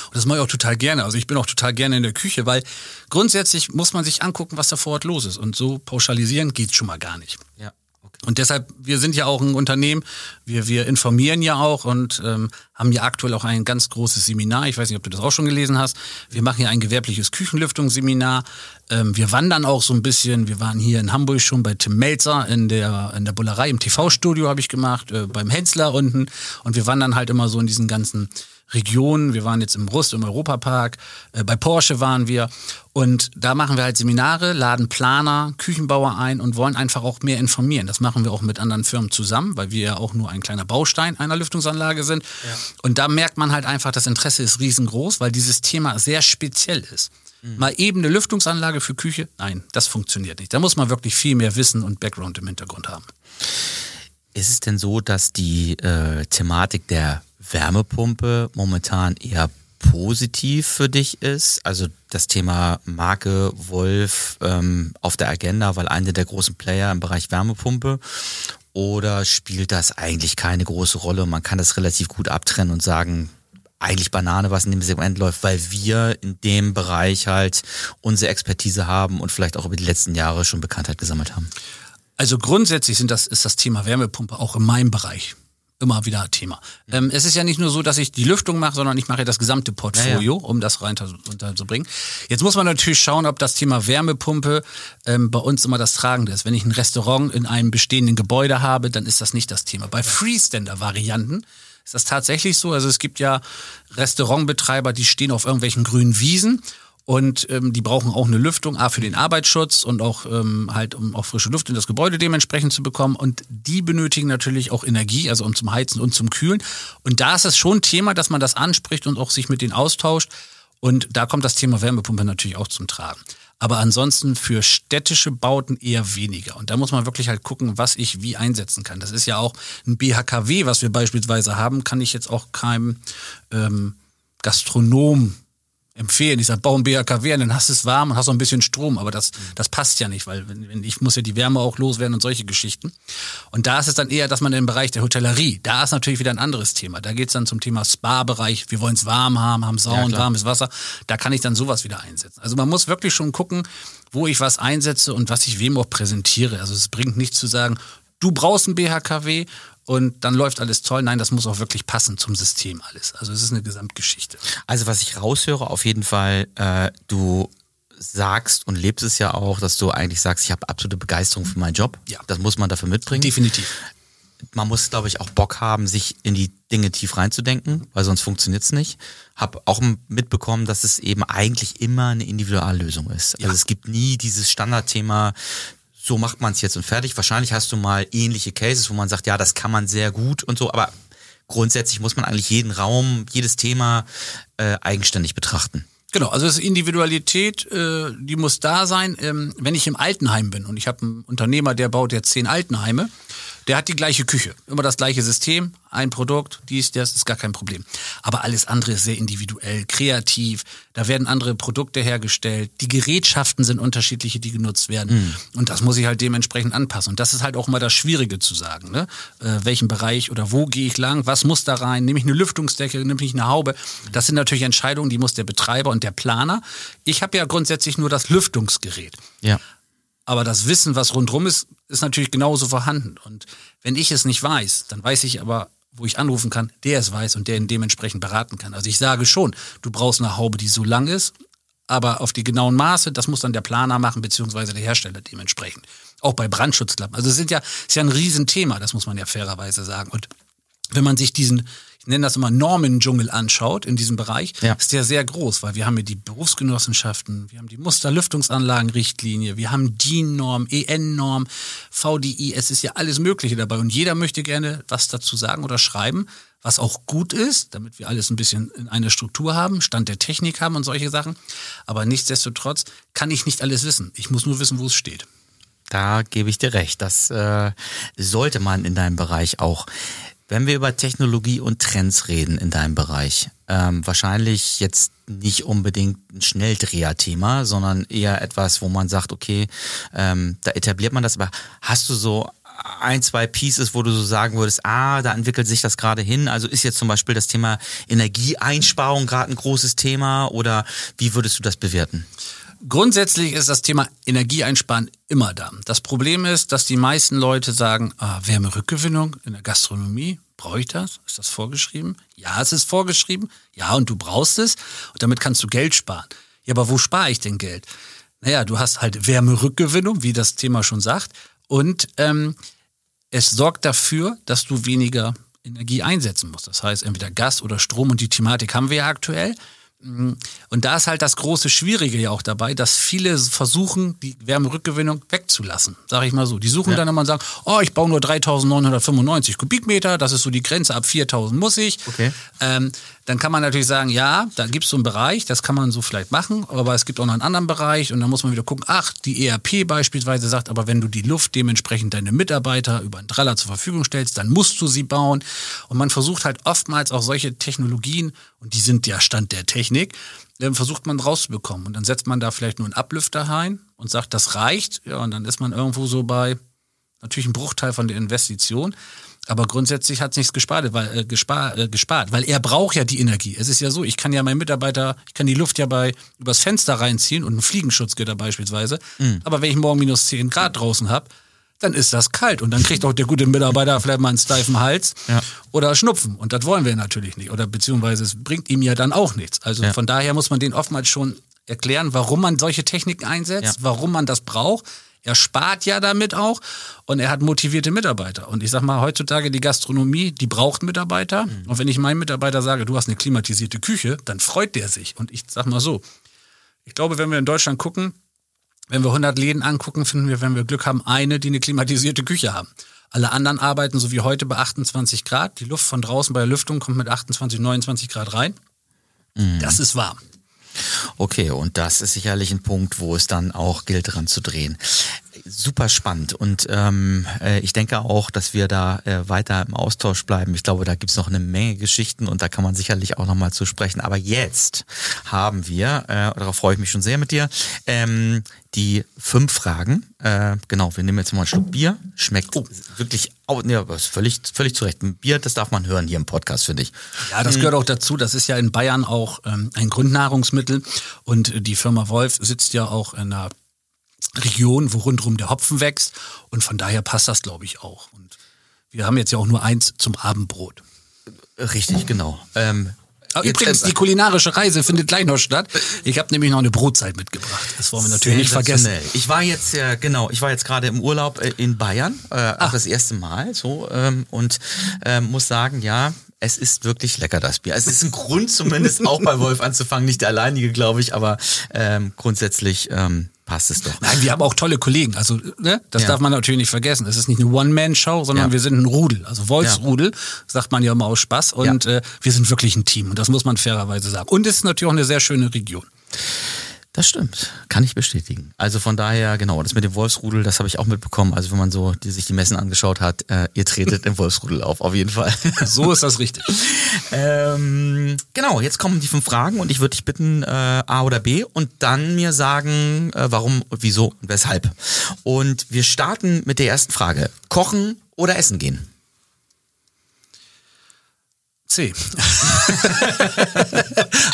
Und das mache ich auch total gerne. Also ich bin auch total gerne in der Küche, weil grundsätzlich muss man sich angucken, was da vor Ort los ist. Und so pauschalisieren geht schon mal gar nicht. Ja. Und deshalb, wir sind ja auch ein Unternehmen, wir, wir informieren ja auch und ähm, haben ja aktuell auch ein ganz großes Seminar. Ich weiß nicht, ob du das auch schon gelesen hast. Wir machen ja ein gewerbliches Küchenlüftungsseminar. Ähm, wir wandern auch so ein bisschen. Wir waren hier in Hamburg schon bei Tim Melzer in der, in der Bullerei, im TV-Studio habe ich gemacht, äh, beim Hensler unten. Und wir wandern halt immer so in diesen ganzen Regionen. Wir waren jetzt im Rust im Europapark, äh, bei Porsche waren wir. Und da machen wir halt Seminare, laden Planer, Küchenbauer ein und wollen einfach auch mehr informieren. Das machen wir auch mit anderen Firmen zusammen, weil wir ja auch nur ein kleiner Baustein einer Lüftungsanlage sind. Ja. Und da merkt man halt einfach, das Interesse ist riesengroß, weil dieses Thema sehr speziell ist. Mhm. Mal eben eine Lüftungsanlage für Küche, nein, das funktioniert nicht. Da muss man wirklich viel mehr Wissen und Background im Hintergrund haben. Ist es denn so, dass die äh, Thematik der Wärmepumpe momentan eher positiv für dich ist? Also das Thema Marke Wolf ähm, auf der Agenda, weil einer der großen Player im Bereich Wärmepumpe? Oder spielt das eigentlich keine große Rolle? Man kann das relativ gut abtrennen und sagen, eigentlich Banane, was in dem Segment läuft, weil wir in dem Bereich halt unsere Expertise haben und vielleicht auch über die letzten Jahre schon Bekanntheit gesammelt haben. Also grundsätzlich sind das, ist das Thema Wärmepumpe auch in meinem Bereich immer wieder Thema. Mhm. Ähm, es ist ja nicht nur so, dass ich die Lüftung mache, sondern ich mache ja das gesamte Portfolio, ja, ja. um das rein unterzubringen. Jetzt muss man natürlich schauen, ob das Thema Wärmepumpe ähm, bei uns immer das Tragende ist. Wenn ich ein Restaurant in einem bestehenden Gebäude habe, dann ist das nicht das Thema. Bei Freestander-Varianten ist das tatsächlich so. Also es gibt ja Restaurantbetreiber, die stehen auf irgendwelchen grünen Wiesen und ähm, die brauchen auch eine Lüftung, A für den Arbeitsschutz und auch ähm, halt, um auch frische Luft in das Gebäude dementsprechend zu bekommen. Und die benötigen natürlich auch Energie, also um zum Heizen und zum Kühlen. Und da ist es schon Thema, dass man das anspricht und auch sich mit denen austauscht. Und da kommt das Thema Wärmepumpe natürlich auch zum Tragen. Aber ansonsten für städtische Bauten eher weniger. Und da muss man wirklich halt gucken, was ich wie einsetzen kann. Das ist ja auch ein BHKW, was wir beispielsweise haben, kann ich jetzt auch keinem ähm, Gastronom empfehlen. Ich sage, bau ein BHKW dann hast du es warm und hast noch ein bisschen Strom, aber das, das passt ja nicht, weil wenn, ich muss ja die Wärme auch loswerden und solche Geschichten. Und da ist es dann eher, dass man im Bereich der Hotellerie, da ist natürlich wieder ein anderes Thema. Da geht es dann zum Thema Spa-Bereich, wir wollen es warm haben, haben Sauen, ja, warmes Wasser. Da kann ich dann sowas wieder einsetzen. Also man muss wirklich schon gucken, wo ich was einsetze und was ich wem auch präsentiere. Also es bringt nichts zu sagen, du brauchst ein BHKW und dann läuft alles toll. Nein, das muss auch wirklich passen zum System alles. Also es ist eine Gesamtgeschichte. Also was ich raushöre, auf jeden Fall, äh, du sagst und lebst es ja auch, dass du eigentlich sagst, ich habe absolute Begeisterung für meinen Job. Ja. Das muss man dafür mitbringen. Definitiv. Man muss, glaube ich, auch Bock haben, sich in die Dinge tief reinzudenken, weil sonst funktioniert es nicht. Hab auch mitbekommen, dass es eben eigentlich immer eine Individuallösung ist. Also ja. es gibt nie dieses Standardthema, so macht man es jetzt und fertig. Wahrscheinlich hast du mal ähnliche Cases, wo man sagt, ja, das kann man sehr gut und so, aber grundsätzlich muss man eigentlich jeden Raum, jedes Thema äh, eigenständig betrachten. Genau, also das Individualität, äh, die muss da sein. Ähm, wenn ich im Altenheim bin und ich habe einen Unternehmer, der baut jetzt zehn Altenheime, der hat die gleiche Küche, immer das gleiche System, ein Produkt, dies, das ist gar kein Problem. Aber alles andere ist sehr individuell, kreativ. Da werden andere Produkte hergestellt. Die Gerätschaften sind unterschiedliche, die genutzt werden. Mhm. Und das muss ich halt dementsprechend anpassen. Und das ist halt auch mal das Schwierige zu sagen. Ne? Äh, welchen Bereich oder wo gehe ich lang? Was muss da rein? Nehme ich eine Lüftungsdecke? Nehme ich eine Haube? Das sind natürlich Entscheidungen, die muss der Betreiber und der Planer. Ich habe ja grundsätzlich nur das Lüftungsgerät. Ja. Aber das Wissen, was rundherum ist, ist natürlich genauso vorhanden. Und wenn ich es nicht weiß, dann weiß ich aber, wo ich anrufen kann, der es weiß und der ihn dementsprechend beraten kann. Also ich sage schon, du brauchst eine Haube, die so lang ist, aber auf die genauen Maße, das muss dann der Planer machen, beziehungsweise der Hersteller dementsprechend. Auch bei Brandschutzklappen. Also es sind ja, ist ja ein Riesenthema, das muss man ja fairerweise sagen. Und wenn man sich diesen ich nenne das immer Normendschungel anschaut in diesem Bereich, ja. ist der sehr groß, weil wir haben hier die Berufsgenossenschaften, wir haben die Musterlüftungsanlagenrichtlinie, wir haben DIN-Norm, EN-Norm, VDI, es ist ja alles Mögliche dabei und jeder möchte gerne was dazu sagen oder schreiben, was auch gut ist, damit wir alles ein bisschen in einer Struktur haben, Stand der Technik haben und solche Sachen. Aber nichtsdestotrotz kann ich nicht alles wissen. Ich muss nur wissen, wo es steht. Da gebe ich dir recht. Das äh, sollte man in deinem Bereich auch. Wenn wir über Technologie und Trends reden in deinem Bereich, ähm, wahrscheinlich jetzt nicht unbedingt ein Schnelldreher-Thema, sondern eher etwas, wo man sagt, okay, ähm, da etabliert man das, aber hast du so ein, zwei Pieces, wo du so sagen würdest, ah, da entwickelt sich das gerade hin. Also ist jetzt zum Beispiel das Thema Energieeinsparung gerade ein großes Thema oder wie würdest du das bewerten? Grundsätzlich ist das Thema Energieeinsparen immer da. Das Problem ist, dass die meisten Leute sagen, ah, Wärmerückgewinnung in der Gastronomie, brauche ich das? Ist das vorgeschrieben? Ja, es ist vorgeschrieben. Ja, und du brauchst es. Und damit kannst du Geld sparen. Ja, aber wo spare ich denn Geld? Naja, du hast halt Wärmerückgewinnung, wie das Thema schon sagt. Und ähm, es sorgt dafür, dass du weniger Energie einsetzen muss. Das heißt, entweder Gas oder Strom und die Thematik haben wir ja aktuell. Und da ist halt das große Schwierige ja auch dabei, dass viele versuchen, die Wärmerückgewinnung wegzulassen, sage ich mal so. Die suchen ja. dann immer und sagen, oh, ich baue nur 3995 Kubikmeter, das ist so die Grenze, ab 4000 muss ich. Okay. Ähm, dann kann man natürlich sagen, ja, da gibt es so einen Bereich, das kann man so vielleicht machen, aber es gibt auch noch einen anderen Bereich und dann muss man wieder gucken, ach, die ERP beispielsweise sagt, aber wenn du die Luft dementsprechend deine Mitarbeiter über einen Draller zur Verfügung stellst, dann musst du sie bauen. Und man versucht halt oftmals auch solche Technologien, und die sind ja Stand der Technik, dann versucht man rauszubekommen. Und dann setzt man da vielleicht nur einen Ablüfter rein und sagt, das reicht. Ja, und dann ist man irgendwo so bei natürlich ein Bruchteil von der Investition. Aber grundsätzlich hat es nichts gespart, weil, äh, gespart, äh, gespart, weil er braucht ja die Energie. Es ist ja so, ich kann ja meinen Mitarbeiter, ich kann die Luft ja bei übers Fenster reinziehen und einen Fliegenschutzgitter beispielsweise. Mhm. Aber wenn ich morgen minus 10 Grad draußen habe, dann ist das kalt und dann kriegt auch der gute Mitarbeiter vielleicht mal einen steifen Hals ja. oder Schnupfen. Und das wollen wir natürlich nicht. Oder beziehungsweise es bringt ihm ja dann auch nichts. Also ja. von daher muss man den oftmals schon erklären, warum man solche Techniken einsetzt, ja. warum man das braucht. Er spart ja damit auch und er hat motivierte Mitarbeiter. Und ich sag mal, heutzutage die Gastronomie, die braucht Mitarbeiter. Mhm. Und wenn ich meinem Mitarbeiter sage, du hast eine klimatisierte Küche, dann freut der sich. Und ich sag mal so, ich glaube, wenn wir in Deutschland gucken, wenn wir 100 Läden angucken, finden wir, wenn wir Glück haben, eine, die eine klimatisierte Küche haben. Alle anderen arbeiten so wie heute bei 28 Grad. Die Luft von draußen bei der Lüftung kommt mit 28, 29 Grad rein. Mhm. Das ist warm. Okay, und das ist sicherlich ein Punkt, wo es dann auch gilt, dran zu drehen. Super spannend und ähm, äh, ich denke auch, dass wir da äh, weiter im Austausch bleiben. Ich glaube, da gibt's noch eine Menge Geschichten und da kann man sicherlich auch nochmal zu sprechen. Aber jetzt haben wir, äh, darauf freue ich mich schon sehr mit dir, ähm, die fünf Fragen. Äh, genau, wir nehmen jetzt mal einen Schluck Bier. Schmeckt oh. wirklich, oh, nee, völlig, völlig zurecht. Ein Bier, das darf man hören hier im Podcast, finde ich. Ja, das gehört auch dazu. Das ist ja in Bayern auch ähm, ein Grundnahrungsmittel und die Firma Wolf sitzt ja auch in einer Region, wo rundherum der Hopfen wächst und von daher passt das, glaube ich, auch. Und wir haben jetzt ja auch nur eins zum Abendbrot. Richtig, genau. Ähm, Übrigens, die kulinarische Reise findet gleich noch statt. Ich habe nämlich noch eine Brotzeit mitgebracht. Das wollen wir natürlich nicht vergessen. Ich war jetzt ja genau, ich war jetzt gerade im Urlaub äh, in Bayern, äh, auch das erste Mal so ähm, und äh, muss sagen, ja, es ist wirklich lecker, das Bier. Es ist ein Grund zumindest auch bei Wolf anzufangen, nicht der alleinige, glaube ich, aber ähm, grundsätzlich ähm, passt es doch. Nein, wir haben auch tolle Kollegen. Also, ne, das ja. darf man natürlich nicht vergessen. Es ist nicht eine One-Man-Show, sondern ja. wir sind ein Rudel. Also Wolfsrudel, ja. sagt man ja immer aus Spaß. Und äh, wir sind wirklich ein Team. Und das muss man fairerweise sagen. Und es ist natürlich auch eine sehr schöne Region. Das stimmt, kann ich bestätigen. Also von daher, genau, das mit dem Wolfsrudel, das habe ich auch mitbekommen. Also wenn man so die, sich die Messen angeschaut hat, äh, ihr tretet im Wolfsrudel auf, auf jeden Fall. So ist das richtig. ähm, genau, jetzt kommen die fünf Fragen und ich würde dich bitten, äh, A oder B und dann mir sagen, äh, warum, wieso und weshalb. Und wir starten mit der ersten Frage. Kochen oder essen gehen? C.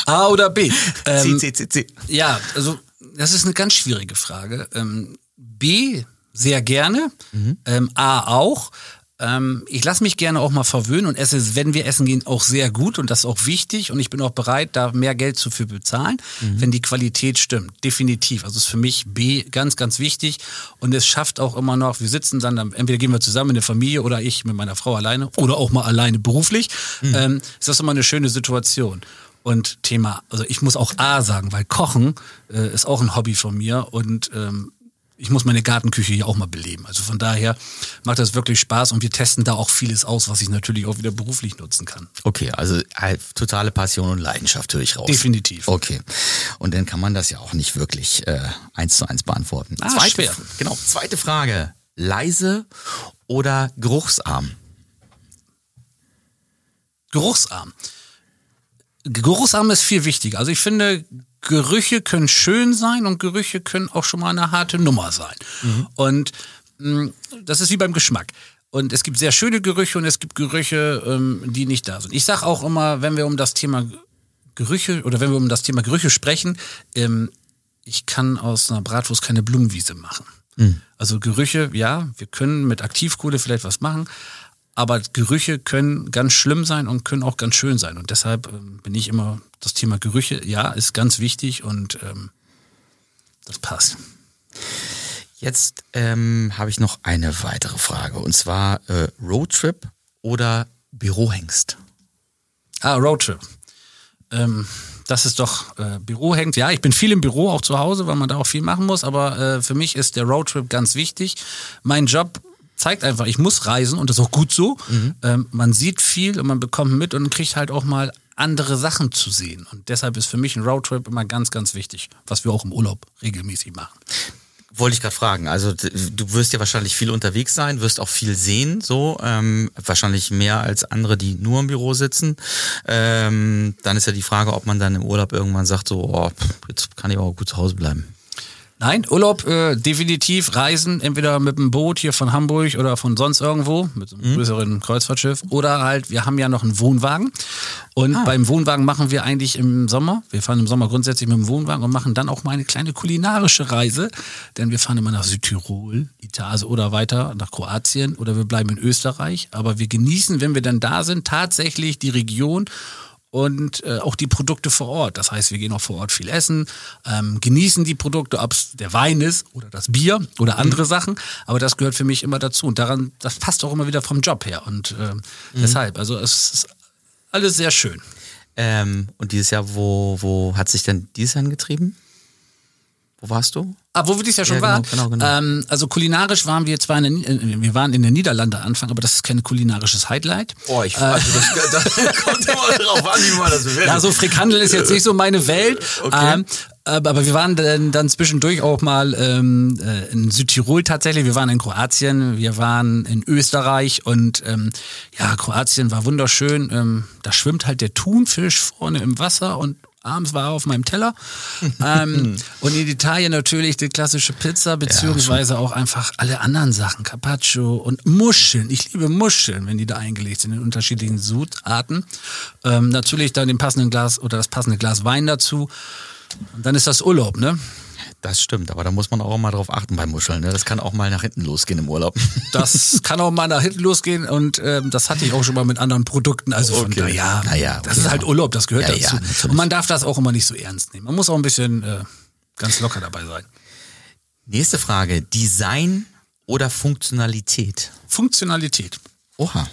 A oder B? Ähm, C, C, C, C. Ja, also das ist eine ganz schwierige Frage. Ähm, B sehr gerne, mhm. ähm, A auch. Ähm, ich lasse mich gerne auch mal verwöhnen und esse, wenn wir essen gehen, auch sehr gut und das ist auch wichtig und ich bin auch bereit, da mehr Geld zu für bezahlen, mhm. wenn die Qualität stimmt. Definitiv. Also ist für mich B ganz, ganz wichtig und es schafft auch immer noch, wir sitzen dann, entweder gehen wir zusammen in der Familie oder ich mit meiner Frau alleine oder auch mal alleine beruflich. Mhm. Ähm, ist das immer eine schöne Situation. Und Thema, also ich muss auch A sagen, weil Kochen äh, ist auch ein Hobby von mir und ähm, ich muss meine Gartenküche hier auch mal beleben. Also von daher macht das wirklich Spaß und wir testen da auch vieles aus, was ich natürlich auch wieder beruflich nutzen kann. Okay, also äh, totale Passion und Leidenschaft höre ich raus. Definitiv. Okay. Und dann kann man das ja auch nicht wirklich äh, eins zu eins beantworten. Ah, zweite, schwer. Genau, zweite Frage. Leise oder geruchsarm? Geruchsarm. Geruchsarm ist viel wichtiger. Also ich finde, Gerüche können schön sein und Gerüche können auch schon mal eine harte Nummer sein. Mhm. Und mh, mm, das ist wie beim Geschmack. Und es gibt sehr schöne Gerüche und es gibt Gerüche, ähm, die nicht da sind. Ich sage auch immer, wenn wir um das Thema Gerüche oder wenn wir um das Thema Gerüche sprechen, ähm, ich kann aus einer Bratwurst keine Blumenwiese machen. Mhm. Also Gerüche, ja, wir können mit Aktivkohle vielleicht was machen, aber Gerüche können ganz schlimm sein und können auch ganz schön sein. Und deshalb ähm, bin ich immer, das Thema Gerüche, ja, ist ganz wichtig und ähm, das passt. Jetzt ähm, habe ich noch eine weitere Frage und zwar äh, Roadtrip oder Büro hängst? Ah, Roadtrip. Ähm, das ist doch äh, Büro hängt. Ja, ich bin viel im Büro, auch zu Hause, weil man da auch viel machen muss. Aber äh, für mich ist der Roadtrip ganz wichtig. Mein Job zeigt einfach, ich muss reisen und das ist auch gut so. Mhm. Ähm, man sieht viel und man bekommt mit und kriegt halt auch mal andere Sachen zu sehen. Und deshalb ist für mich ein Roadtrip immer ganz, ganz wichtig, was wir auch im Urlaub regelmäßig machen. Wollte ich gerade fragen. Also du wirst ja wahrscheinlich viel unterwegs sein, wirst auch viel sehen, so ähm, wahrscheinlich mehr als andere, die nur im Büro sitzen. Ähm, dann ist ja die Frage, ob man dann im Urlaub irgendwann sagt, so oh, jetzt kann ich auch gut zu Hause bleiben. Nein, Urlaub äh, definitiv reisen, entweder mit dem Boot hier von Hamburg oder von sonst irgendwo, mit so einem mhm. größeren Kreuzfahrtschiff. Oder halt, wir haben ja noch einen Wohnwagen. Und ah. beim Wohnwagen machen wir eigentlich im Sommer, wir fahren im Sommer grundsätzlich mit dem Wohnwagen und machen dann auch mal eine kleine kulinarische Reise. Denn wir fahren immer nach Südtirol, Italien oder weiter nach Kroatien oder wir bleiben in Österreich. Aber wir genießen, wenn wir dann da sind, tatsächlich die Region und äh, auch die Produkte vor Ort. Das heißt, wir gehen auch vor Ort viel essen, ähm, genießen die Produkte, ob es der Wein ist oder das Bier oder andere mhm. Sachen. Aber das gehört für mich immer dazu. Und daran, das passt auch immer wieder vom Job her. Und äh, mhm. deshalb, also es ist alles sehr schön. Ähm, und dieses Jahr, wo, wo hat sich denn dieses Jahr angetrieben? Wo warst du? Ah, wo wir dieses Jahr schon ja, genau, waren. Genau, genau. Ähm, also kulinarisch waren wir zwar in der, wir waren in den Niederlande Anfang, aber das ist kein kulinarisches Highlight. Oh, ich also das, das kommt immer drauf an, wie man das bewertet. Also Frikandel ist jetzt nicht so meine Welt. Okay. Ähm, aber wir waren dann, dann zwischendurch auch mal ähm, äh, in Südtirol tatsächlich. Wir waren in Kroatien, wir waren in Österreich und ähm, ja, Kroatien war wunderschön. Ähm, da schwimmt halt der Thunfisch vorne im Wasser und abends war er auf meinem Teller. ähm, und in Italien natürlich die klassische Pizza, beziehungsweise ja, auch einfach alle anderen Sachen, Carpaccio und Muscheln. Ich liebe Muscheln, wenn die da eingelegt sind in unterschiedlichen Sudarten. Ähm, natürlich dann den passenden Glas oder das passende Glas Wein dazu. Und dann ist das Urlaub, ne? Das stimmt, aber da muss man auch mal drauf achten bei Muscheln. Ne? Das kann auch mal nach hinten losgehen im Urlaub. Das kann auch mal nach hinten losgehen und ähm, das hatte ich auch schon mal mit anderen Produkten. Also von okay. daher, naja, das ist halt Urlaub, das gehört ja, dazu. Ja, und man darf das auch immer nicht so ernst nehmen. Man muss auch ein bisschen äh, ganz locker dabei sein. Nächste Frage: Design oder Funktionalität? Funktionalität. Oha.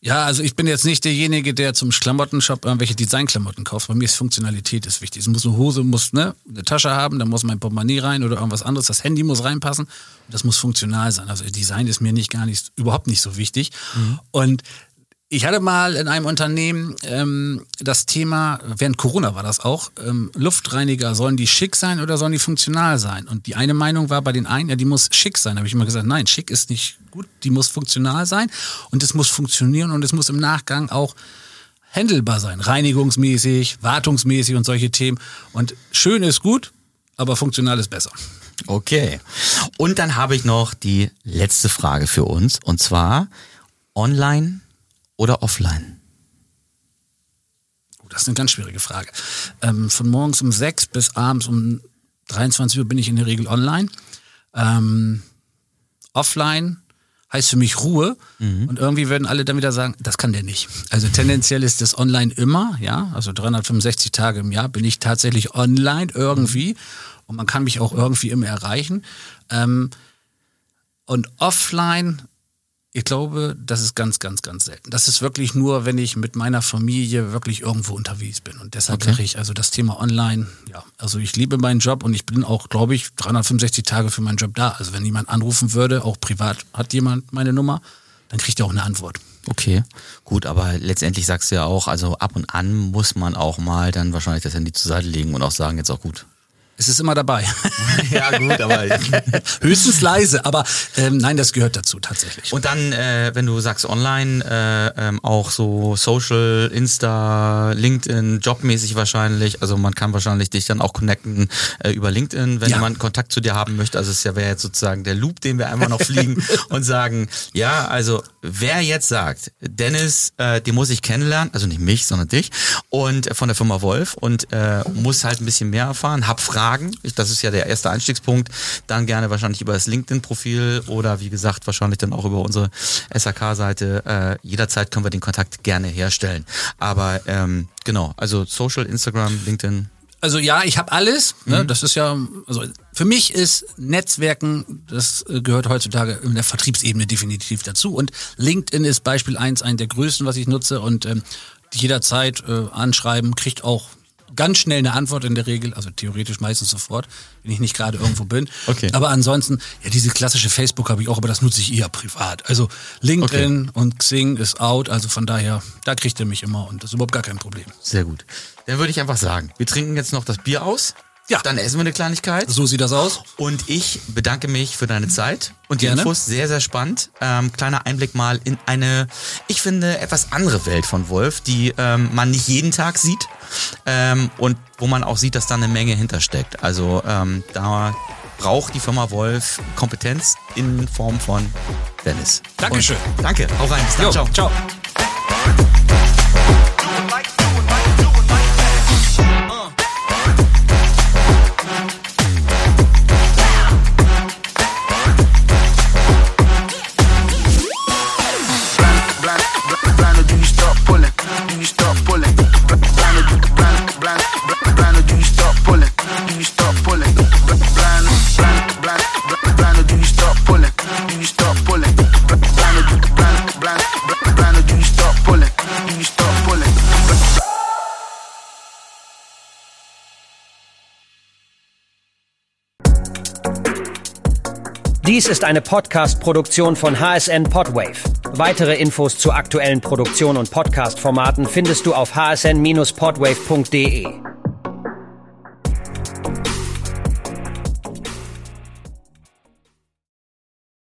Ja, also ich bin jetzt nicht derjenige, der zum Klamottenshop irgendwelche Designklamotten kauft. Bei mir ist Funktionalität ist wichtig. Es muss eine Hose, muss ne, eine Tasche haben, da muss mein Portemonnaie rein oder irgendwas anderes. Das Handy muss reinpassen. Das muss funktional sein. Also Design ist mir nicht gar nicht, überhaupt nicht so wichtig. Mhm. Und ich hatte mal in einem Unternehmen ähm, das Thema, während Corona war das auch, ähm, Luftreiniger, sollen die schick sein oder sollen die funktional sein? Und die eine Meinung war bei den einen, ja, die muss schick sein. Da habe ich immer gesagt, nein, schick ist nicht gut, die muss funktional sein und es muss funktionieren und es muss im Nachgang auch handelbar sein, reinigungsmäßig, wartungsmäßig und solche Themen. Und schön ist gut, aber funktional ist besser. Okay. Und dann habe ich noch die letzte Frage für uns und zwar online oder offline? Oh, das ist eine ganz schwierige Frage. Ähm, von morgens um sechs bis abends um 23 Uhr bin ich in der Regel online. Ähm, offline heißt für mich Ruhe. Mhm. Und irgendwie würden alle dann wieder sagen, das kann der nicht. Also tendenziell ist das online immer, ja. Also 365 Tage im Jahr bin ich tatsächlich online irgendwie. Und man kann mich auch irgendwie immer erreichen. Ähm, und offline ich glaube, das ist ganz, ganz, ganz selten. Das ist wirklich nur, wenn ich mit meiner Familie wirklich irgendwo unterwegs bin. Und deshalb okay. ich, also das Thema online, ja, also ich liebe meinen Job und ich bin auch, glaube ich, 365 Tage für meinen Job da. Also wenn jemand anrufen würde, auch privat hat jemand meine Nummer, dann kriegt er auch eine Antwort. Okay, gut, aber letztendlich sagst du ja auch, also ab und an muss man auch mal dann wahrscheinlich das Handy zur Seite legen und auch sagen, jetzt auch gut. Es ist immer dabei. ja, gut, aber. Höchstens leise, aber ähm, nein, das gehört dazu tatsächlich. Und dann, äh, wenn du sagst online, äh, ähm, auch so Social, Insta, LinkedIn, jobmäßig wahrscheinlich. Also man kann wahrscheinlich dich dann auch connecten äh, über LinkedIn, wenn ja. jemand Kontakt zu dir haben möchte. Also es ja, wäre jetzt sozusagen der Loop, den wir einmal noch fliegen und sagen, ja, also wer jetzt sagt, Dennis, äh, die muss ich kennenlernen, also nicht mich, sondern dich, und äh, von der Firma Wolf und äh, muss halt ein bisschen mehr erfahren, hab Fragen Fragen. Ich, das ist ja der erste Einstiegspunkt. Dann gerne wahrscheinlich über das LinkedIn-Profil oder wie gesagt wahrscheinlich dann auch über unsere SAK-Seite. Äh, jederzeit können wir den Kontakt gerne herstellen. Aber ähm, genau, also Social, Instagram, LinkedIn. Also ja, ich habe alles. Ne? Das ist ja, also für mich ist Netzwerken, das äh, gehört heutzutage in der Vertriebsebene definitiv dazu. Und LinkedIn ist Beispiel eins, ein der größten, was ich nutze und ähm, jederzeit äh, anschreiben, kriegt auch ganz schnell eine Antwort in der Regel, also theoretisch meistens sofort, wenn ich nicht gerade irgendwo bin. Okay. Aber ansonsten, ja, diese klassische Facebook habe ich auch, aber das nutze ich eher privat. Also LinkedIn und Xing ist out, also von daher, da kriegt er mich immer und das ist überhaupt gar kein Problem. Sehr gut. Dann würde ich einfach sagen, wir trinken jetzt noch das Bier aus. Ja. Dann essen wir eine Kleinigkeit. So sieht das aus. Und ich bedanke mich für deine Zeit und die Gerne. Infos. Sehr, sehr spannend. Ähm, kleiner Einblick mal in eine, ich finde, etwas andere Welt von Wolf, die ähm, man nicht jeden Tag sieht ähm, und wo man auch sieht, dass da eine Menge hintersteckt. Also ähm, da braucht die Firma Wolf Kompetenz in Form von Dennis. Dankeschön. Und danke. Hau rein. Bis dann. Jo, Ciao. ciao. Dies ist eine Podcast-Produktion von HSN Podwave. Weitere Infos zu aktuellen Produktionen und Podcast-Formaten findest du auf hsn-podwave.de.